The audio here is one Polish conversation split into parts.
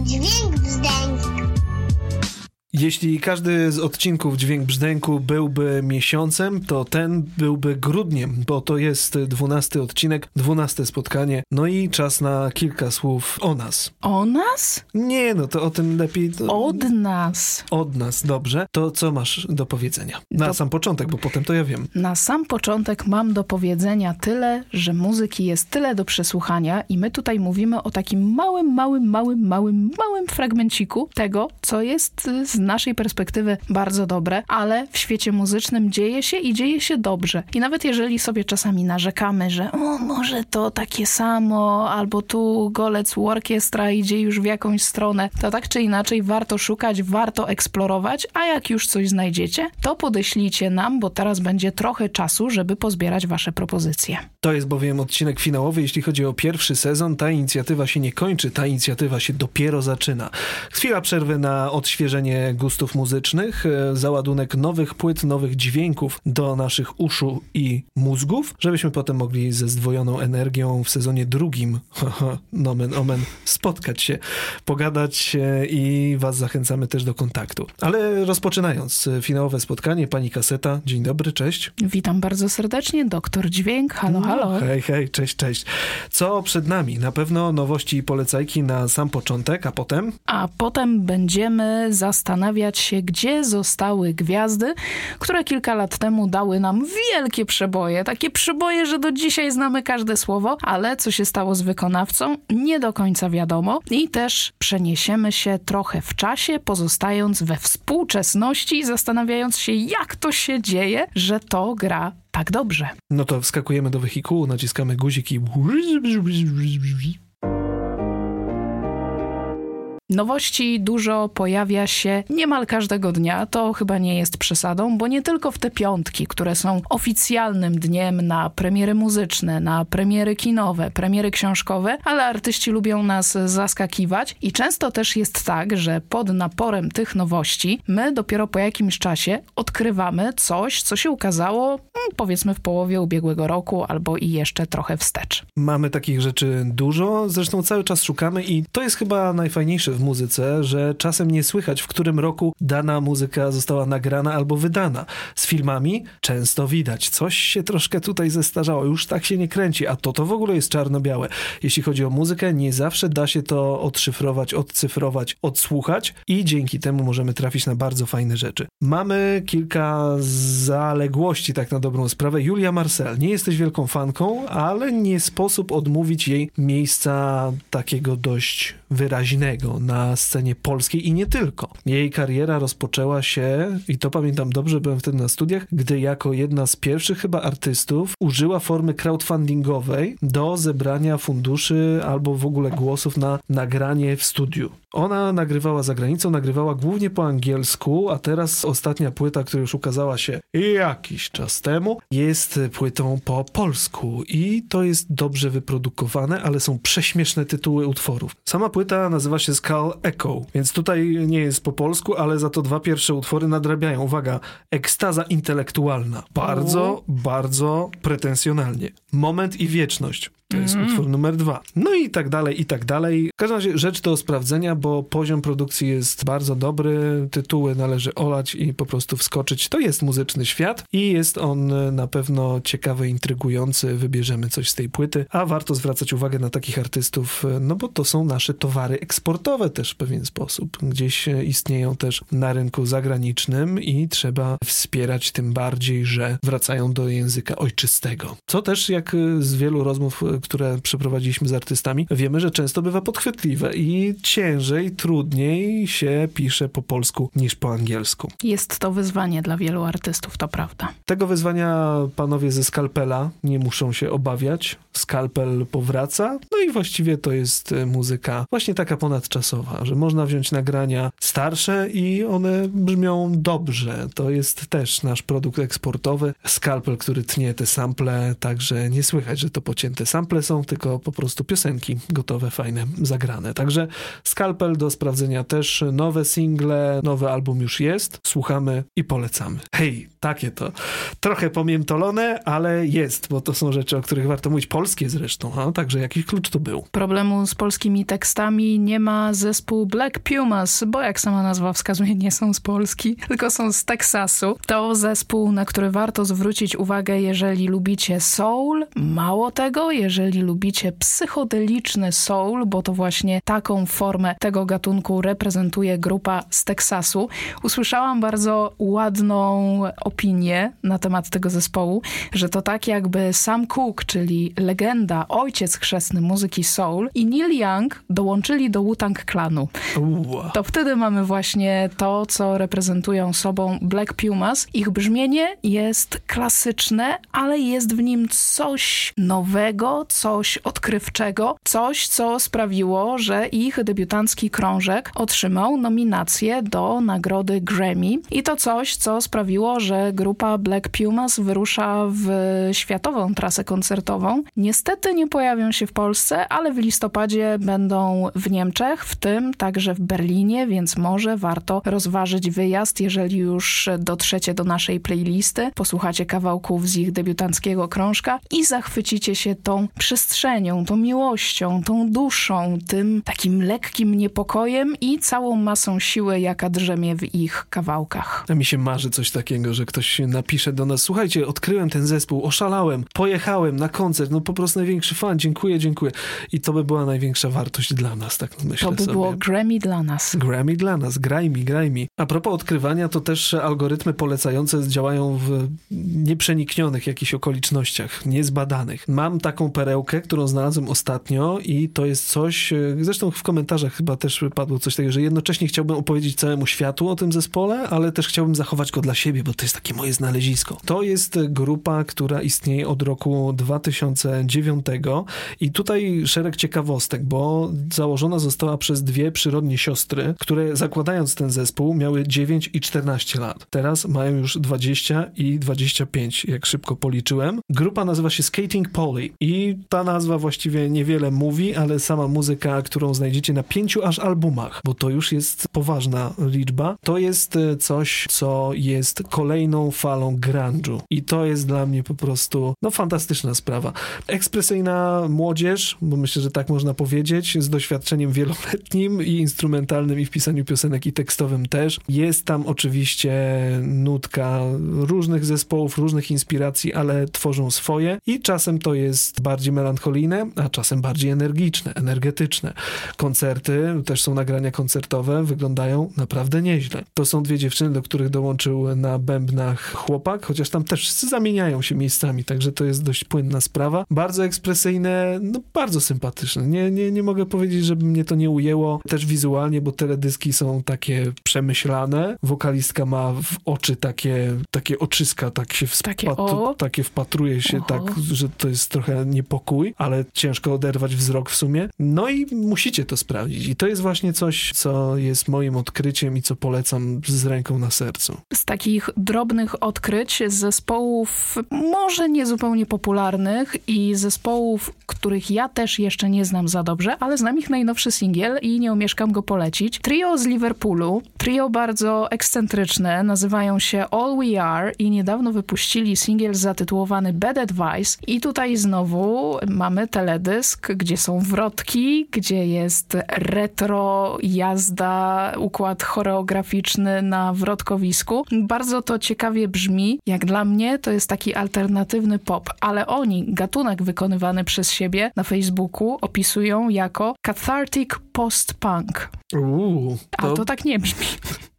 Dźwięk wzdęk. Jeśli każdy z odcinków Dźwięk Brzdęku byłby miesiącem, to ten byłby grudniem, bo to jest dwunasty odcinek, dwunaste spotkanie, no i czas na kilka słów o nas. O nas? Nie, no to o tym lepiej... To... Od nas. Od nas, dobrze. To co masz do powiedzenia? Na Do- sam początek, bo potem to ja wiem. Na sam początek mam do powiedzenia tyle, że muzyki jest tyle do przesłuchania i my tutaj mówimy o takim małym, małym, małym, małym, małym fragmenciku tego, co jest z naszej perspektywy bardzo dobre, ale w świecie muzycznym dzieje się i dzieje się dobrze. I nawet jeżeli sobie czasami narzekamy, że o, może to takie samo, albo tu golec orkiestra idzie już w jakąś stronę, to tak czy inaczej warto szukać, warto eksplorować, a jak już coś znajdziecie, to podeślijcie nam, bo teraz będzie trochę czasu, żeby pozbierać wasze propozycje. To jest bowiem odcinek finałowy, jeśli chodzi o pierwszy sezon. Ta inicjatywa się nie kończy, ta inicjatywa się dopiero zaczyna. Chwila przerwy na odświeżenie gustów muzycznych, e, załadunek nowych płyt, nowych dźwięków do naszych uszu i mózgów, żebyśmy potem mogli ze zdwojoną energią w sezonie drugim, nomen omen, spotkać się, pogadać e, i was zachęcamy też do kontaktu. Ale rozpoczynając e, finałowe spotkanie, pani kaseta, dzień dobry, cześć. Witam bardzo serdecznie, doktor Dźwięk, halo, halo. Hej, hej, cześć, cześć. Co przed nami? Na pewno nowości i polecajki na sam początek, a potem? A potem będziemy zastanawiać się, gdzie zostały gwiazdy, które kilka lat temu dały nam wielkie przeboje. Takie przeboje, że do dzisiaj znamy każde słowo, ale co się stało z wykonawcą, nie do końca wiadomo. I też przeniesiemy się trochę w czasie, pozostając we współczesności, zastanawiając się, jak to się dzieje, że to gra tak dobrze. No to wskakujemy do wehikułu, naciskamy guzik i... Nowości dużo pojawia się niemal każdego dnia, to chyba nie jest przesadą, bo nie tylko w te piątki, które są oficjalnym dniem na premiery muzyczne, na premiery kinowe, premiery książkowe, ale artyści lubią nas zaskakiwać i często też jest tak, że pod naporem tych nowości my dopiero po jakimś czasie odkrywamy coś, co się ukazało mm, powiedzmy w połowie ubiegłego roku albo i jeszcze trochę wstecz. Mamy takich rzeczy dużo, zresztą cały czas szukamy i to jest chyba najfajniejsze w muzyce, że czasem nie słychać, w którym roku dana muzyka została nagrana albo wydana. Z filmami często widać, coś się troszkę tutaj zestarzało, już tak się nie kręci, a to to w ogóle jest czarno-białe. Jeśli chodzi o muzykę, nie zawsze da się to odszyfrować, odcyfrować, odsłuchać i dzięki temu możemy trafić na bardzo fajne rzeczy. Mamy kilka zaległości, tak na dobrą sprawę. Julia Marcel, nie jesteś wielką fanką, ale nie sposób odmówić jej miejsca takiego dość wyraźnego na scenie polskiej i nie tylko. Jej kariera rozpoczęła się, i to pamiętam dobrze, byłem wtedy na studiach, gdy jako jedna z pierwszych chyba artystów użyła formy crowdfundingowej do zebrania funduszy albo w ogóle głosów na nagranie w studiu. Ona nagrywała za granicą, nagrywała głównie po angielsku, a teraz ostatnia płyta, która już ukazała się jakiś czas temu, jest płytą po polsku i to jest dobrze wyprodukowane, ale są prześmieszne tytuły utworów. Sama płyta nazywa się Skull Echo, więc tutaj nie jest po polsku, ale za to dwa pierwsze utwory nadrabiają. Uwaga, ekstaza intelektualna. Bardzo, bardzo pretensjonalnie. Moment i wieczność. To jest utwór numer dwa. No i tak dalej, i tak dalej. W każdym razie rzecz do sprawdzenia, bo poziom produkcji jest bardzo dobry, tytuły należy olać i po prostu wskoczyć. To jest muzyczny świat i jest on na pewno ciekawy, intrygujący. Wybierzemy coś z tej płyty, a warto zwracać uwagę na takich artystów, no bo to są nasze towary eksportowe też w pewien sposób. Gdzieś e, istnieją też na rynku zagranicznym i trzeba wspierać tym bardziej, że wracają do języka ojczystego. Co też jak e, z wielu rozmów, e, które przeprowadziliśmy z artystami, wiemy, że często bywa podchwytliwe i ciężej, trudniej się pisze po polsku niż po angielsku. Jest to wyzwanie dla wielu artystów, to prawda. Tego wyzwania panowie ze Skalpela nie muszą się obawiać. Skalpel powraca, no i właściwie to jest muzyka właśnie taka ponadczasowa, że można wziąć nagrania starsze i one brzmią dobrze. To jest też nasz produkt eksportowy. Skalpel, który tnie te sample, także nie słychać, że to pocięte sample są, tylko po prostu piosenki gotowe, fajne, zagrane. Także Skalpel do sprawdzenia też, nowe single, nowy album już jest, słuchamy i polecamy. Hej, takie to. Trochę pomiętolone, ale jest, bo to są rzeczy, o których warto mówić. Polskie zresztą, a także jakiś klucz tu był. Problemu z polskimi tekstami nie ma zespół Black Pumas, bo jak sama nazwa wskazuje, nie są z Polski, tylko są z Teksasu. To zespół, na który warto zwrócić uwagę, jeżeli lubicie soul. Mało tego, jeżeli lubicie psychodeliczny soul, bo to właśnie taką formę tego gatunku reprezentuje grupa z Teksasu. Usłyszałam bardzo ładną opinię na temat tego zespołu, że to tak jakby Sam Cooke, czyli legenda, ojciec chrzestny muzyki soul i Neil Young dołączyli do Wu-Tang Clanu. Ua. To wtedy mamy właśnie to, co reprezentują sobą Black Pumas. Ich brzmienie jest klasyczne, ale jest w nim coś nowego, coś odkrywczego, coś, co sprawiło, że ich debiutancki krążek otrzymał nominację do nagrody Grammy. I to coś, co sprawiło, że grupa Black Pumas wyrusza w światową trasę koncertową. Niestety nie pojawią się w Polsce, ale w listopadzie będą w Niemczech, w tym także w Berlinie, więc może warto rozważyć wyjazd, jeżeli już dotrzecie do naszej playlisty, posłuchacie kawałków z ich debiutanckiego krążka i zachwycicie się tą przestrzenią, tą miłością, tą duszą, tym takim lekkim niepokojem i całą masą siły, jaka drzemie w ich kawałkach. A mi się marzy coś takiego, że ktoś napisze do nas, słuchajcie, odkryłem ten zespół, oszalałem, pojechałem na koncert, no po prostu największy fan, dziękuję, dziękuję. I to by była największa wartość dla nas, tak myślę To by sobie. było Grammy dla nas. Grammy dla nas, graj mi, graj mi. A propos odkrywania, to też algorytmy polecające działają w nieprzeniknionych jakichś okolicznościach, niezbadanych. Mam taką perełkę, którą znalazłem ostatnio i to jest coś, e, zresztą w komentarzach chyba też padło coś takiego, że jednocześnie chciałbym opowiedzieć całemu światu o tym zespole, ale też chciałbym zachować go dla siebie, bo to jest takie moje znalezisko. To jest grupa, która istnieje od roku 2009 i tutaj szereg ciekawostek, bo założona została przez dwie przyrodnie siostry, które zakładając ten zespół miały 9 i 14 lat. Teraz mają już 20 i 25, jak szybko policzyłem. Grupa nazywa się Skating Polly i ta nazwa właściwie niewiele mówi, ale sama muzyka, którą znajdziecie na pięciu aż albumach, bo to już jest poważna liczba, to jest e, coś, co jest kolejną falą grunge'u i to jest dla mnie po prostu no fantastyczna sprawa. Ekspresyjna młodzież, bo myślę, że tak można powiedzieć, z doświadczeniem wieloletnim i instrumentalnym i w pisaniu piosenek i tekstowym też. Jest tam oczywiście nutka różnych zespołów, różnych inspiracji, ale tworzą swoje i czasem to jest bardziej melancholijne, a czasem bardziej energiczne, energetyczne. Koncerty, też są nagrania koncertowe, wyglądają naprawdę nieźle. To są dwie dziewczyny, do których dołączył na bębnach chłopak, chociaż tam też wszyscy zamieniają się miejscami, także to jest dość płynna sprawa. Bardzo ekspresyjne, no bardzo sympatyczne. Nie, nie, nie mogę powiedzieć, żeby mnie to nie ujęło. Też wizualnie, bo teledyski są takie przemyślane. Wokalistka ma w oczy takie, takie oczyska, tak się Takie o? takie wpatruje się Oho. tak, że to jest trochę niepokój, ale ciężko oderwać wzrok w sumie. No i musicie to sprawdzić. I to jest właśnie coś, co jest moim odkryciem i co polecam z ręką na sercu. z takich drobnych odkryć zespołów może nie zupełnie popularnych i zespołów, których ja też jeszcze nie znam za dobrze, ale znam ich najnowszy singiel i nie omieszkam go polecić. Trio z Liverpoolu, trio bardzo ekscentryczne, nazywają się All We Are i niedawno wypuścili singiel zatytułowany Bad Advice i tutaj znowu mamy teledysk, gdzie są wrotki, gdzie jest retro jazda, układ choreograficzny na wrotkowisku. Bardzo to ciekawie brzmi. Jak dla mnie to jest taki alternatywny pop, ale oni gatunek wykonywany przez siebie na Facebooku opisują jako cathartic post-punk. Uuu, A to tak nie brzmi.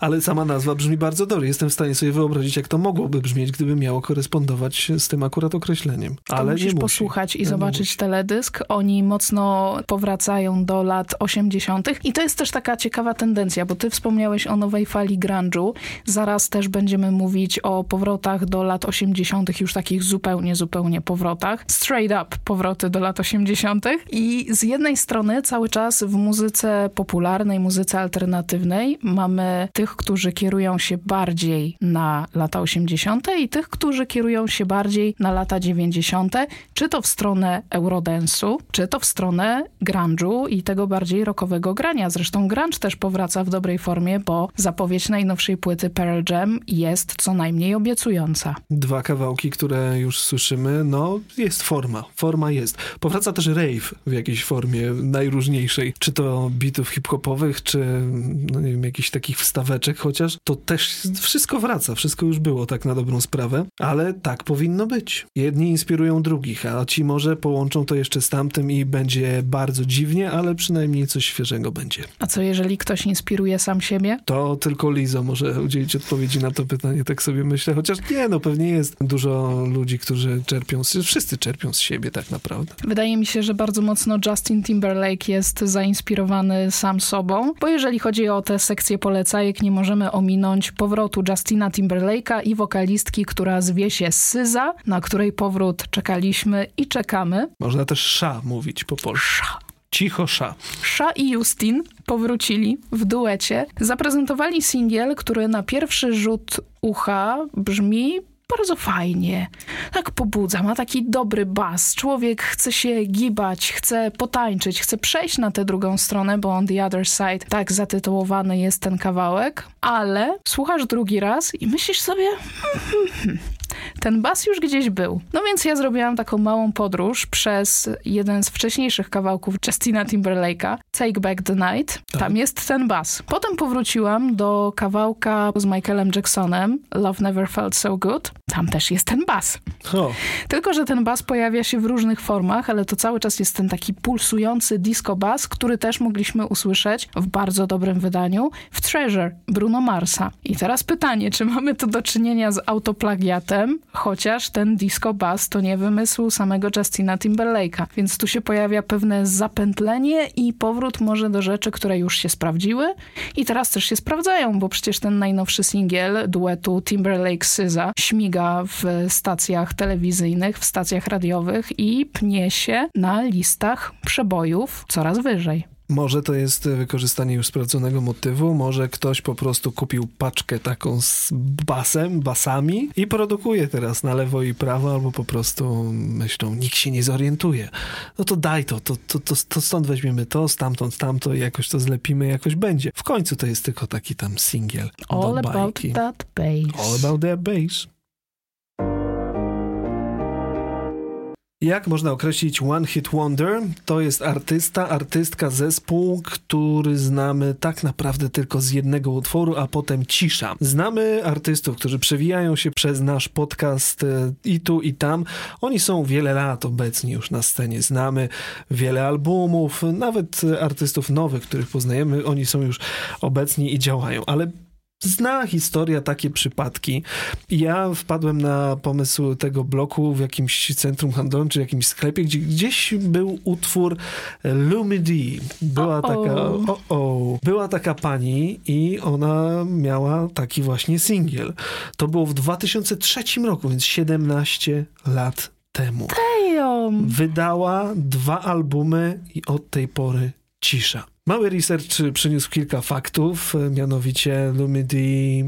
Ale sama nazwa brzmi bardzo dobrze. Jestem w stanie sobie wyobrazić, jak to mogłoby brzmieć, gdyby miało korespondować z tym akurat określeniem. To Ale musisz musi. posłuchać i Nie zobaczyć musi. teledysk. Oni mocno powracają do lat 80. I to jest też taka ciekawa tendencja, bo ty wspomniałeś o nowej fali grunge'u. Zaraz też będziemy mówić o powrotach do lat 80., już takich zupełnie, zupełnie powrotach. Straight up powroty do lat 80. I z jednej strony cały czas w muzyce popularnej, muzyce alternatywnej mamy tych, którzy kierują się bardziej na lata 80. i tych, którzy kierują się bardziej na lata 90., czy to w stronę eurodance'u, czy to w stronę grunge'u i tego bardziej rockowego grania. Zresztą grunge też powraca w dobrej formie, bo zapowiedź najnowszej płyty Pearl Jam jest co najmniej obiecująca. Dwa kawałki, które już słyszymy, no jest forma, forma jest. Powraca też rave w jakiejś formie najróżniejszej, czy to bitów hip-hopowych, czy no nie wiem, jakichś takich wstaweczek chociaż, to też wszystko wraca, wszystko już było tak na dobrą sprawę, ale tak powinno być. Jedni inspirują drugich, a ci może połączą to jeszcze z tamtym i będzie bardzo dziwnie, ale przynajmniej coś świeżego będzie. A co jeżeli ktoś inspiruje sam siebie? To tylko Lizo może udzielić odpowiedzi na to pytanie, tak sobie myślę, chociaż nie, no pewnie jest dużo ludzi, którzy czerpią, z, wszyscy czerpią z siebie tak naprawdę. Wydaje mi się, że bardzo mocno Justin Timberlake jest zainspirowany sam sobą, bo jeżeli chodzi o tę sekcję polecajek, nie możemy ominąć powrotu Justina Timberlake'a i wokalistki, która zwie się Syza, na której powrót czekaliśmy i czekamy. Można też sza mówić po polsku. Sza. Cicho sza. Sza i Justin powrócili w duecie. Zaprezentowali singiel, który na pierwszy rzut ucha brzmi bardzo fajnie. Tak pobudza, ma taki dobry bas. Człowiek chce się gibać, chce potańczyć, chce przejść na tę drugą stronę, bo on the other side, tak zatytułowany jest ten kawałek. Ale słuchasz drugi raz i myślisz sobie, hmm, hmm, ten bas już gdzieś był. No więc ja zrobiłam taką małą podróż przez jeden z wcześniejszych kawałków Justina Timberlake'a, Take Back the Night. Tak. Tam jest ten bas. Potem powróciłam do kawałka z Michaelem Jacksonem, Love Never Felt So Good. Tam też jest ten bas. O, Tylko, że ten bas pojawia się w różnych formach, ale to cały czas jest ten taki pulsujący disco bas, który też mogliśmy usłyszeć w bardzo dobrym wydaniu w Treasure Bruno Marsa. I teraz pytanie, czy mamy tu do czynienia z autoplagiatem, chociaż ten disco bas to nie wymysł samego Justina Timberlake'a, więc tu się pojawia pewne zapętlenie i powrót może do rzeczy, które już się sprawdziły i teraz też się sprawdzają, bo przecież ten najnowszy singiel duetu Timberlake-Syza śmiga w stacjach telewizyjnych, w stacjach radiowych i pnie się na listach przebojów coraz wyżej. Może to jest wykorzystanie już sprawdzonego motywu, może ktoś po prostu kupił paczkę taką z basem, basami i produkuje teraz na lewo i prawo, albo po prostu myślą, nikt się nie zorientuje. No to daj to, to, to, to, to stąd weźmiemy to, stamtąd tamto i jakoś to zlepimy, jakoś będzie. W końcu to jest tylko taki tam singiel All about that bass. All about that bass. Jak można określić One Hit Wonder? To jest artysta, artystka, zespół, który znamy tak naprawdę tylko z jednego utworu, a potem cisza. Znamy artystów, którzy przewijają się przez nasz podcast e, i tu, i tam. Oni są wiele lat obecni już na scenie. Znamy wiele albumów, nawet artystów nowych, których poznajemy. Oni są już obecni i działają, ale Zna historia takie przypadki. Ja wpadłem na pomysł tego bloku w jakimś centrum handlowym czy jakimś sklepie, gdzie gdzieś był utwór Lumidi. Była O-o. taka, o, o, była taka pani i ona miała taki właśnie singiel. To było w 2003 roku, więc 17 lat temu. Ejo, Wydała dwa albumy i od tej pory cisza. Mały research przyniósł kilka faktów, e, mianowicie Lumidi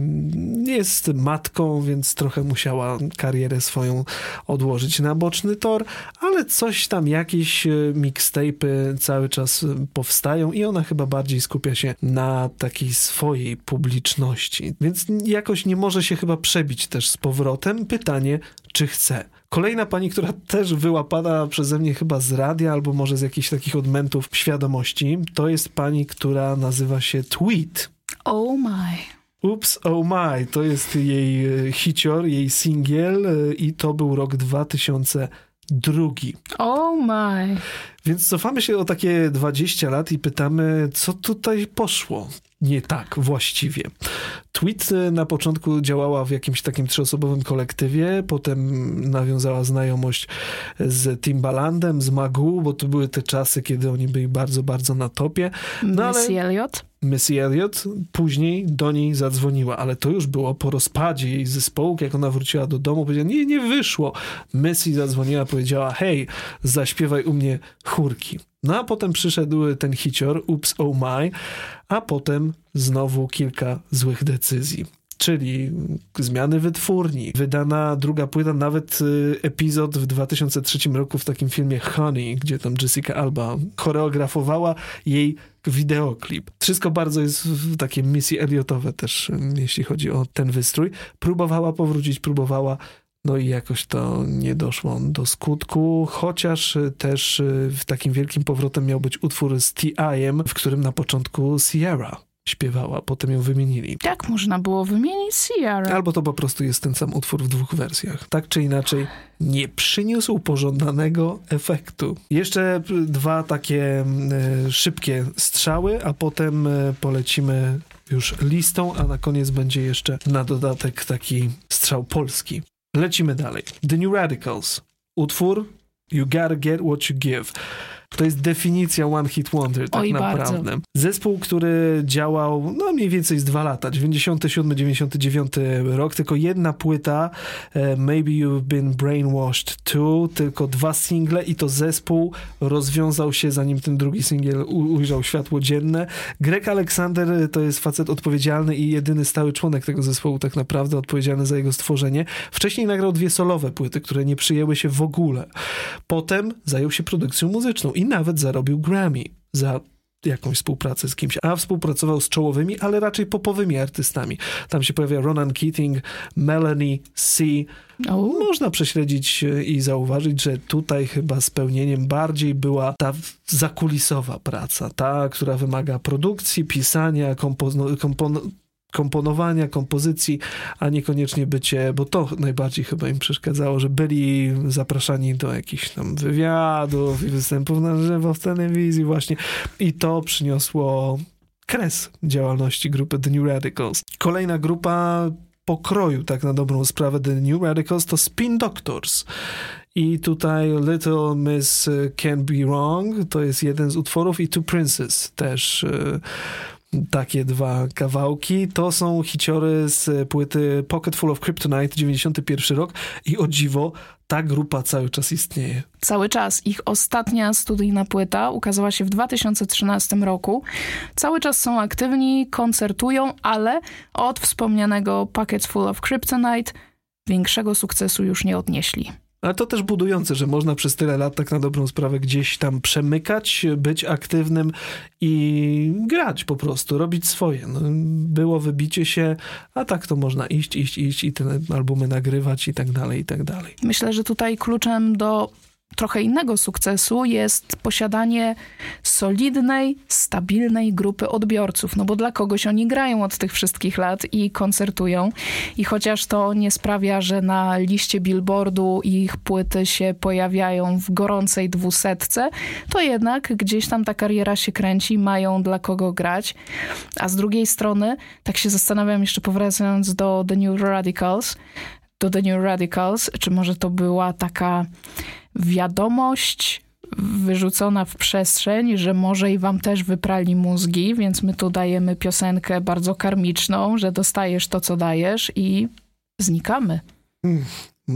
jest matką, więc trochę musiała karierę swoją odłożyć na boczny tor, ale coś tam, jakieś e, mixtape'y cały czas e, powstają i ona chyba bardziej skupia się na takiej swojej publiczności, więc jakoś nie może się chyba przebić też z powrotem. Pytanie, czy chce? Kolejna pani, która też wyłapana przeze mnie chyba z radia, albo może z jakichś takich odmentów świadomości, to jest pani, która nazywa się Tweet. oh my. Oops, oh my, to jest jej e, hicior, jej singiel e, i to był rok 2002. Oh my. Więc cofamy się o takie 20 lat i pytamy, co tutaj poszło nie tak właściwie. Tweet e, na początku działała w jakimś takim trzyosobowym kolektywie, potem nawiązała znajomość z Timbalandem, z Magu, bo to były te czasy, kiedy oni byli bardzo, bardzo na topie. No ale- Missy Elliott? Missy Elliott później do niej zadzwoniła, ale to już było po rozpadzie jej zespołu, jak ona wróciła do domu, powiedziała, nie, nie wyszło. Missy zadzwoniła, powiedziała, hej, zaśpiewaj u mnie chórki. No a potem przyszedł ten hicior, Oops Oh My, a potem znowu kilka złych decyzji czyli zmiany wytwórni. Wydana druga płyta, nawet y, epizod w 2003 roku w takim filmie Honey, gdzie tam Jessica Alba choreografowała jej wideoklip. Wszystko bardzo jest takie misji Elliotowe też, y, jeśli chodzi o ten wystrój. Próbowała powrócić, próbowała no i jakoś to nie doszło do skutku, chociaż też y, w takim wielkim powrotem miał być utwór z T.I.M., w którym na początku Sierra śpiewała, potem ją wymienili. Jak można było wymienić Sierra? Albo to po prostu jest ten sam utwór w dwóch wersjach. Tak czy inaczej, nie przyniósł pożądanego efektu. Jeszcze dwa takie y, szybkie strzały, a potem y, polecimy już listą, a na koniec będzie jeszcze na dodatek taki strzał polski. Lecimy dalej. The New Radicals. Utwór You Gotta Get What You Give. To jest definicja One Hit Wonder, tak Oj, naprawdę. bardzo. Zespół, który działał no mniej więcej z dwa lata, 97-99 rok, tylko jedna płyta, e, Maybe You've Been Brainwashed Too, tylko dwa single i to zespół rozwiązał się zanim ten drugi singiel ujrzał światło dzienne. Greg Alexander to jest facet odpowiedzialny i jedyny stały członek tego zespołu tak naprawdę, odpowiedzialny za jego stworzenie. Wcześniej nagrał dwie solowe płyty, które nie przyjęły się w ogóle. Potem zajął się produkcją muzyczną i nawet zarobił Grammy za jakąś współpracę z kimś, a współpracował z czołowymi, ale raczej popowymi artystami. Tam się pojawia Ronan Keating, Melanie C. O, Można prześledzić e, i zauważyć, że tutaj chyba spełnieniem bardziej była ta zakulisowa praca, ta, która wymaga produkcji, pisania, kompono, kompon, komponowania, kompozycji, a niekoniecznie bycie, bo to najbardziej chyba im przeszkadzało, że byli zapraszani do jakichś tam wywiadów i występów na żywo w telewizji właśnie i to przyniosło kres działalności grupy The New Radicals. Kolejna grupa pokroju, tak na dobrą sprawę, The New Radicals to Spin Doctors. I tutaj Little Miss Can Be Wrong to jest jeden z utworów i Two Princes też y, takie dwa kawałki. To są hiciory z płyty Pocket Full of Kryptonite 91 rok i o dziwo ta grupa cały czas istnieje. cały czas. Ich ostatnia studyjna płyta ukazała się w 2013 roku. Cały czas są aktywni, koncertują, ale od wspomnianego Pockets Full of Kryptonite większego sukcesu już nie odnieśli. Ale to też budujące, że można przez tyle lat tak na dobrą sprawę gdzieś tam przemykać, być aktywnym i grać po prostu, robić swoje. No, było wybicie się, a tak to można iść, iść, iść i te albumy nagrywać i tak dalej, i tak dalej. Myślę, że tutaj kluczem do trochę innego sukcesu jest posiadanie solidnej, stabilnej grupy odbiorców. No bo dla kogoś oni grają od tych wszystkich lat i koncertują. I chociaż to nie sprawia, że na liście billboardu ich płyty się pojawiają w gorącej dwusetce, to jednak gdzieś tam ta kariera się kręci, mają dla kogo grać. A z drugiej strony, tak się zastanawiam jeszcze powracając do The New Radicals, do The New Radicals, czy może to była taka wiadomość wyrzucona w przestrzeń, że może i wam też wyprali mózgi, więc my tu dajemy piosenkę bardzo karmiczną, że dostajesz to, co dajesz i znikamy.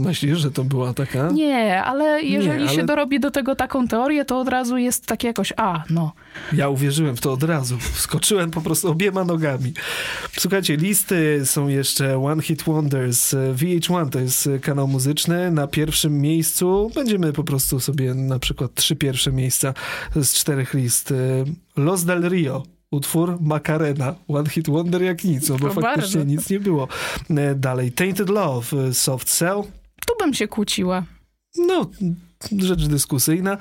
Myślisz, że to była taka? Nie, ale jeżeli Nie, ale- się dorobi do tego taką teorię, to od razu jest takie jakoś, a, no. Ja uwierzyłem w to od razu. Wskoczyłem po prostu obiema nogami. Słuchajcie, listy są jeszcze One Hit Wonders. VH1 to jest kanał muzyczny. Na pierwszym miejscu będziemy po prostu sobie na przykład trzy pierwsze miejsca z czterech list. Los del Rio. Utwór Macarena. One Hit Wonder jak nic, no bo Bardzo. faktycznie nic nie było. Dalej Tainted Love, Soft Cell. Tu bym się kłóciła. No, rzecz dyskusyjna.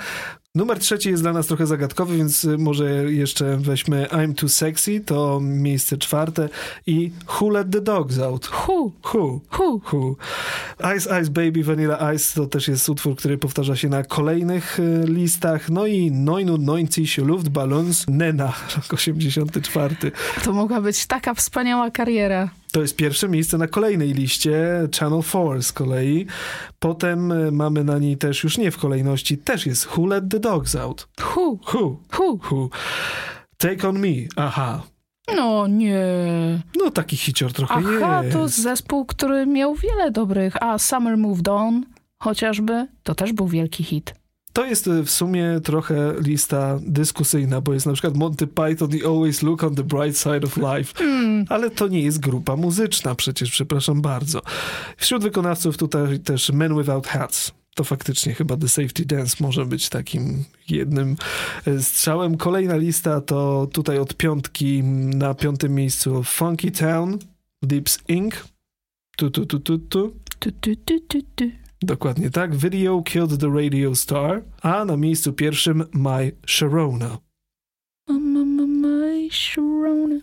Numer trzeci jest dla nas trochę zagadkowy, więc może jeszcze weźmy I'm Too Sexy, to miejsce czwarte i Who Let The Dogs Out. Hu, Who? hu. Who? Ice Ice Baby Vanilla Ice to też jest utwór, który powtarza się na kolejnych y, listach. No i 99 Luftballons Nena, rok 84. To mogła być taka wspaniała kariera. To jest pierwsze miejsce na kolejnej liście, Channel 4 z kolei. Potem y, mamy na niej też, już nie w kolejności, też jest Who Let The Dogs Out. Hu, Who? hu. Who? Take On Me, aha. No nie. No taki hicior trochę Aha, jest. to zespół, który miał wiele dobrych. A Summer Moved On chociażby, to też był wielki hit. To jest w sumie trochę lista dyskusyjna, bo jest na przykład Monty Python i Always Look on the Bright Side of Life, Hmm. ale to nie jest grupa muzyczna przecież, przepraszam bardzo. Wśród wykonawców tutaj też Men Without Hats. To faktycznie chyba The Safety Dance może być takim jednym e, strzałem. Kolejna lista to tutaj od piątki na piątym miejscu Funky Town, Dips Inc. Tu, tu, tu, tu, tu. Tu, tu, tu, tu, tu. Dokładnie tak. Video Killed the Radio Star. A na miejscu pierwszym My Sharona. My Sharona.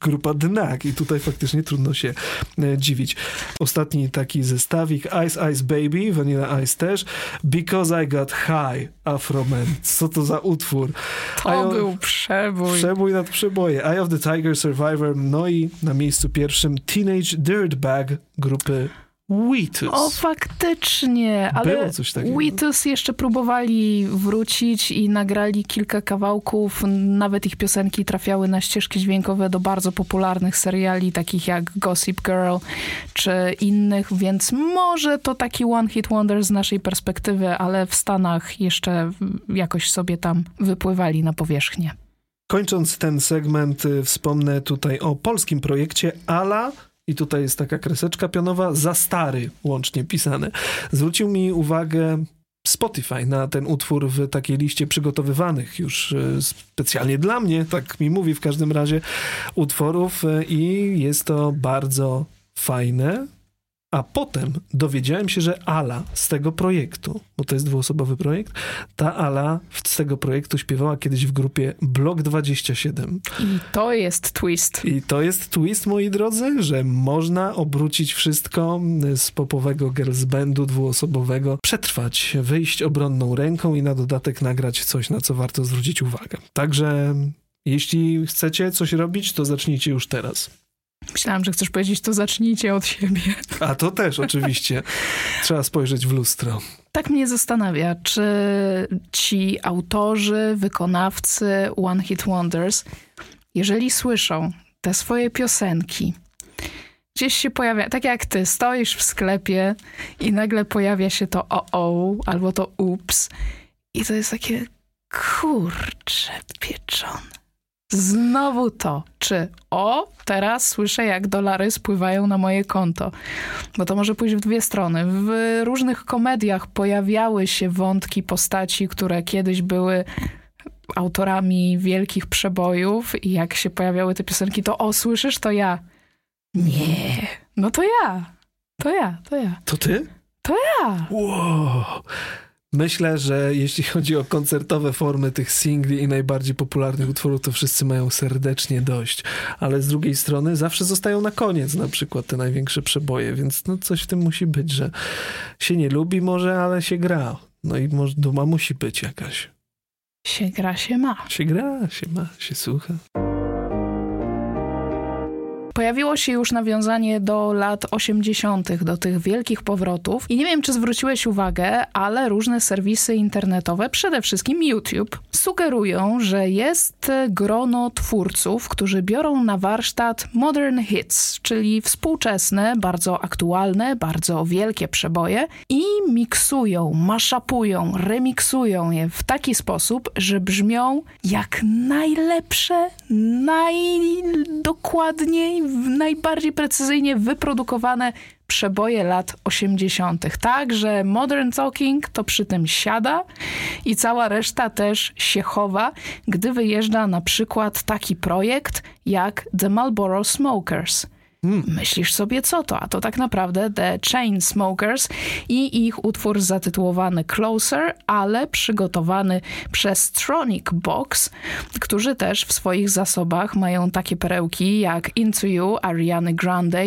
Grupa Dnak i tutaj faktycznie trudno się e, dziwić. Ostatni taki zestawik Ice Ice Baby, Vanilla Ice też. Because I Got High, Afroman. Co to za utwór? To ja- był przebój. Przebój nad przeboje. Eye of the Tiger, Survivor, no i na miejscu pierwszym Teenage Dirtbag grupy Wheatus. O, faktycznie, ale Było coś takiego. Wheatus jeszcze próbowali wrócić i nagrali kilka kawałków. Nawet ich piosenki trafiały na ścieżki dźwiękowe do bardzo popularnych seriali, takich jak Gossip Girl czy innych, więc może to taki one hit wonder z naszej perspektywy, ale w Stanach jeszcze jakoś sobie tam wypływali na powierzchnię. Kończąc ten segment, y, wspomnę tutaj o polskim projekcie Ala. I tutaj jest taka kreseczka pionowa, za stary łącznie pisane. Zwrócił mi uwagę Spotify na ten utwór w takiej liście przygotowywanych już y, specjalnie dla mnie, tak mi mówi w każdym razie, utworów y, i jest to bardzo fajne. A potem dowiedziałem się, że Ala z tego projektu, bo to jest dwuosobowy projekt, ta Ala z tego projektu śpiewała kiedyś w grupie Blok 27. I to jest twist. I to jest twist, moi drodzy, że można obrócić wszystko z popowego girls bandu dwuosobowego, przetrwać, wyjść obronną ręką i na dodatek nagrać coś, na co warto zwrócić uwagę. Także jeśli chcecie coś robić, to zacznijcie już teraz. Myślałam, że chcesz powiedzieć, to zacznijcie od siebie. A to też oczywiście. Trzeba spojrzeć w lustro. Tak mnie zastanawia, czy ci autorzy, wykonawcy One Hit Wonders, jeżeli słyszą te swoje piosenki, gdzieś się pojawia, tak jak ty, stoisz w sklepie i nagle pojawia się to o-o albo to ups i to jest takie kurcze pieczone. Znowu to, czy o, teraz słyszę jak dolary spływają na moje konto. Bo to może pójść w dwie strony. W różnych komediach pojawiały się wątki postaci, które kiedyś były autorami wielkich przebojów i jak się pojawiały te piosenki, to o, słyszysz, to ja. Nie, no to ja. To ja, to ja. To ty? Ja. Wow. Myślę, że jeśli chodzi o koncertowe formy tych singli i najbardziej popularnych utworów, to wszyscy mają serdecznie dość. Ale z drugiej strony zawsze zostają na koniec na przykład te największe przeboje, więc no coś w tym musi być, że się nie lubi może, ale się gra. No i może duma musi być jakaś. Się gra, się ma. Się gra, się ma, się słucha. Pojawiło się już nawiązanie do lat 80., do tych wielkich powrotów. I nie wiem, czy zwróciłeś uwagę, ale różne serwisy internetowe, przede wszystkim YouTube, sugerują, że jest grono twórców, którzy biorą na warsztat modern hits, czyli współczesne, bardzo aktualne, bardzo wielkie przeboje i miksują, maszapują, remiksują je w taki sposób, że brzmią jak najlepsze, najdokładniej, najbardziej precyzyjnie wyprodukowane przeboje lat 80. Tak, że Modern Talking to przy tym siada i cała reszta też się chowa, gdy wyjeżdża na przykład taki projekt jak The Marlboro Smokers. Myślisz sobie, co to? A to tak naprawdę The Chainsmokers i ich utwór zatytułowany Closer, ale przygotowany przez Tronic Box, którzy też w swoich zasobach mają takie perełki jak Into You Ariany Grande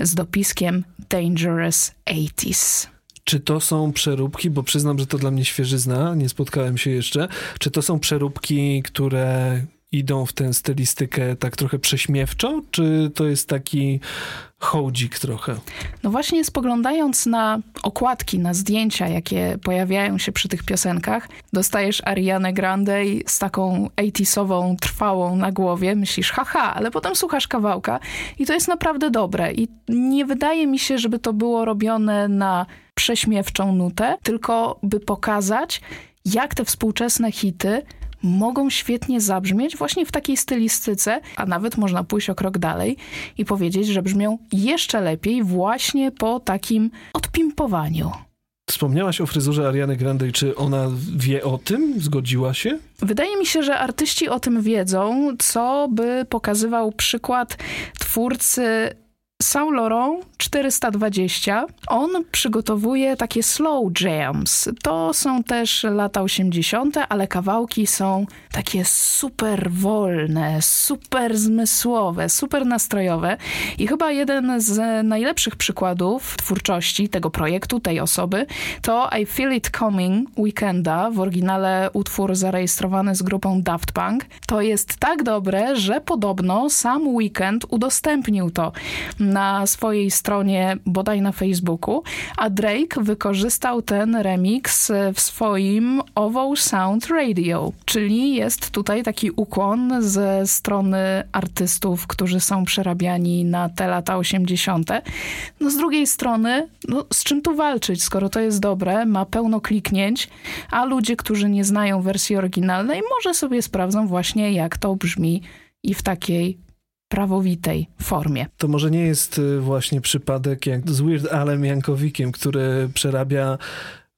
z dopiskiem Dangerous 80s. Czy to są przeróbki, bo przyznam, że to dla mnie świeżyzna, nie spotkałem się jeszcze. Czy to są przeróbki, które idą w tę stylistykę tak trochę prześmiewczo, czy to jest taki hołdzik trochę? No właśnie spoglądając na okładki, na zdjęcia, jakie pojawiają się przy tych piosenkach, dostajesz Arianę Grande z taką 80sową trwałą na głowie, myślisz haha, ale potem słuchasz kawałka i to jest naprawdę dobre i nie wydaje mi się, żeby to było robione na prześmiewczą nutę, tylko by pokazać, jak te współczesne hity mogą świetnie zabrzmieć właśnie w takiej stylistyce, a nawet można pójść o krok dalej i powiedzieć, że brzmią jeszcze lepiej właśnie po takim odpimpowaniu. Wspomniałaś o fryzurze Ariany Grande. Czy ona wie o tym? Zgodziła się? Wydaje mi się, że artyści o tym wiedzą, co by pokazywał przykład twórcy Laurent 420. On przygotowuje takie slow jams. To są też lata 80., ale kawałki są takie super wolne, super zmysłowe, super nastrojowe. I chyba jeden z najlepszych przykładów twórczości tego projektu, tej osoby, to I Feel It Coming Weekenda, w oryginale utwór zarejestrowany z grupą Daft Punk. To jest tak dobre, że podobno sam Weekend udostępnił to na swojej stronie, bodaj na Facebooku, a Drake wykorzystał ten remix w swoim Oval Sound Radio, czyli jest tutaj taki ukłon ze strony artystów, którzy są przerabiani na te lata 80. No z drugiej strony, no, z czym tu walczyć, skoro to jest dobre, ma pełno kliknięć, a ludzie, którzy nie znają wersji oryginalnej, może sobie sprawdzą właśnie, jak to brzmi i w takiej prawowitej formie. To może nie jest y, właśnie przypadek jak z Weird Alem Jankowikiem, który przerabia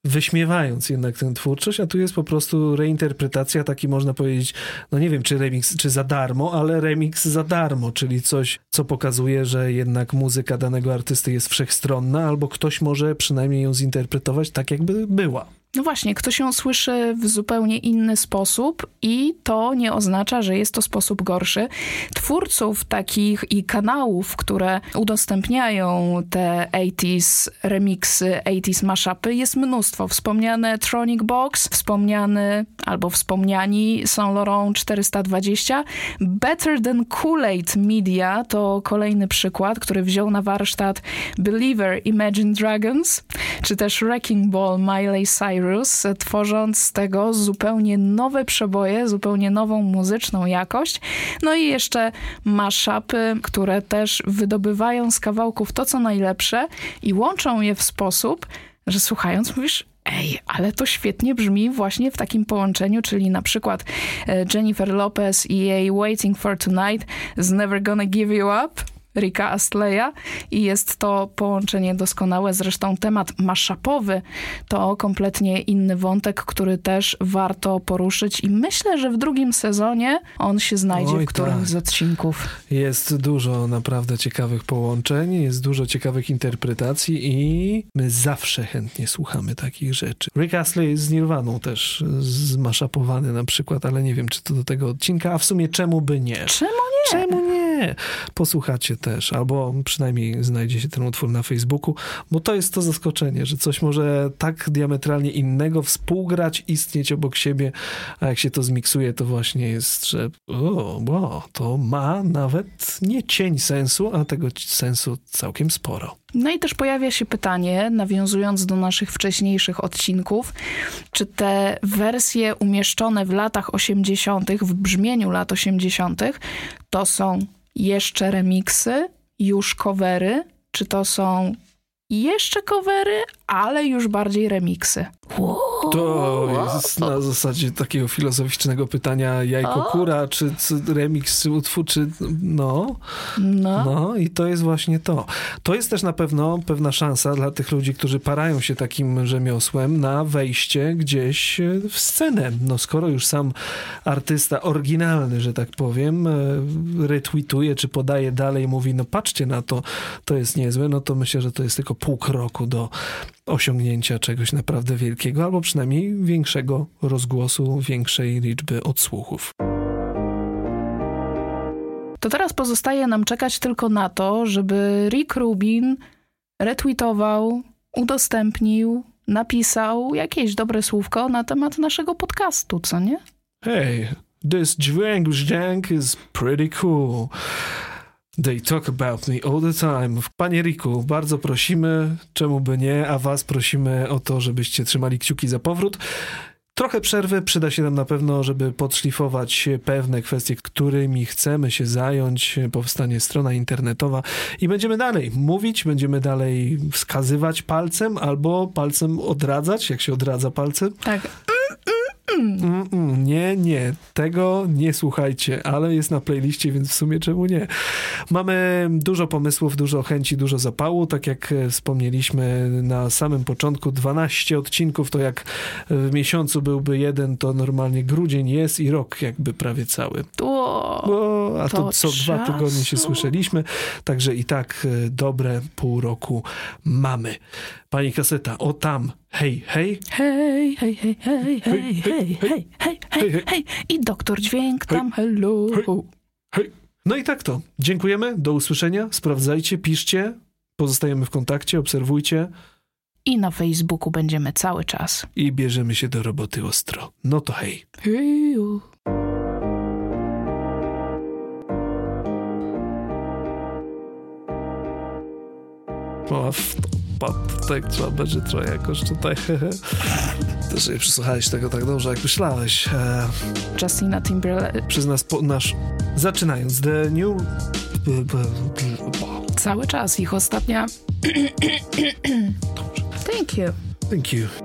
wyśmiewając jednak tę twórczość, a tu jest po prostu reinterpretacja, taki można powiedzieć, no nie wiem, czy remix, czy za darmo, ale remix za darmo, czyli coś, co pokazuje, że jednak muzyka danego artysty jest wszechstronna, albo ktoś może przynajmniej ją zinterpretować tak, jakby była. No właśnie, ktoś ją słyszy w zupełnie inny sposób i to nie oznacza, że jest to sposób gorszy. Twórców takich i kanałów, które udostępniają te 80s remixy, 80s mashupy jest mnóstwo. Wspomniane Tronic Box, wspomniany albo wspomniani Saint Laurent 420. Better Than Kool-Aid Media to kolejny przykład, który wziął na warsztat Believer Imagine Dragons, czy też Wrecking Ball Miley Cyrus Cyrus, tworząc z tego zupełnie nowe przeboje, zupełnie nową muzyczną jakość. No i jeszcze mashupy, które też wydobywają z kawałków to, co najlepsze i łączą je w sposób, że słuchając mówisz, Ej, ale to świetnie brzmi właśnie w takim połączeniu, czyli na przykład e, Jennifer Lopez i jej Waiting for Tonight z Never Gonna Give You Up Rika Astleya i jest to połączenie doskonałe. Zresztą temat maszapowy to kompletnie inny wątek, który też warto poruszyć i myślę, że w drugim sezonie on się znajdzie Oj, w którymś tak. z odcinków. Jest dużo naprawdę ciekawych połączeń, jest dużo ciekawych interpretacji i my zawsze chętnie słuchamy takich rzeczy. Rick Astley jest z Nirwaną też zmaszapowany na przykład, ale nie wiem, czy to do tego odcinka, a w sumie czemu by nie? Czemu nie? Czemu nie? Posłuchacie też, albo przynajmniej znajdzie się ten utwór na Facebooku, bo to jest to zaskoczenie, że coś może tak diametralnie innego współgrać, istnieć obok siebie, a jak się to zmiksuje, to właśnie jest, że o, wow, to ma nawet nie cień sensu, a tego sensu całkiem sporo. No i też pojawia się pytanie, nawiązując do naszych wcześniejszych odcinków, czy te wersje umieszczone w latach 80., w brzmieniu lat 80., to są jeszcze remiksy, już covery, czy to są jeszcze covery, ale już bardziej remiksy. To jest na zasadzie takiego filozoficznego pytania jajko kura, czy, czy remix, czy utwór, czy no. no. No i to jest właśnie to. To jest też na pewno pewna szansa dla tych ludzi, którzy parają się takim rzemiosłem na wejście gdzieś w scenę. No skoro już sam artysta oryginalny, że tak powiem, e, retweetuje, czy podaje dalej, mówi, no patrzcie na to, to jest niezłe, no to myślę, że to jest tylko pół kroku do osiągnięcia czegoś naprawdę wielkiego, albo przynajmniej większego rozgłosu, większej liczby odsłuchów. To teraz pozostaje nam czekać tylko na to, żeby Rick Rubin retweetował, udostępnił, napisał jakieś dobre słówko na temat naszego podcastu, co nie? Hey, this dźwięk, dźwięk is pretty cool. They talk about me all the time. Panie Riku, bardzo prosimy, czemu by nie, a was prosimy o to, żebyście trzymali kciuki za powrót. Trochę przerwy przyda się nam na pewno, żeby podszlifować pewne kwestie, którymi chcemy się zająć. Powstanie strona internetowa i będziemy dalej mówić, będziemy dalej wskazywać palcem albo palcem odradzać, jak się odradza palcem. Tak. Mm, mm nie, nie, tego nie słuchajcie, ale jest na playliście, więc w sumie czemu nie? Mamy dużo pomysłów, dużo chęci, dużo zapału. Tak jak e, wspomnieliśmy na samym początku, 12 odcinków, to jak w miesiącu byłby jeden, to normalnie grudzień jest i rok jakby prawie cały. O, a to, co dwa czasu. tygodnie się słyszeliśmy, także i tak e, dobre pół roku mamy. Pani kaseta, o tam, hej, hej, hej, hej, hej, hej, hej, hej, hej, hej, hej, hej. I doktor dźwięk tam, hello. hej. No i tak to. Dziękujemy, do usłyszenia, sprawdzajcie, piszcie, pozostajemy w kontakcie, obserwujcie I na Facebooku będziemy cały czas. i bierzemy się do roboty ostro. No to hej. Heju. O, tak trzeba będzie trochę jakoś tutaj. Też nie przysłuchałeś tego tak dobrze, jak myślałeś. E, Justina Timberlake. przez nas, po, nasz, zaczynając, The New... Cały czas ich ostatnia. Thank you. Thank you.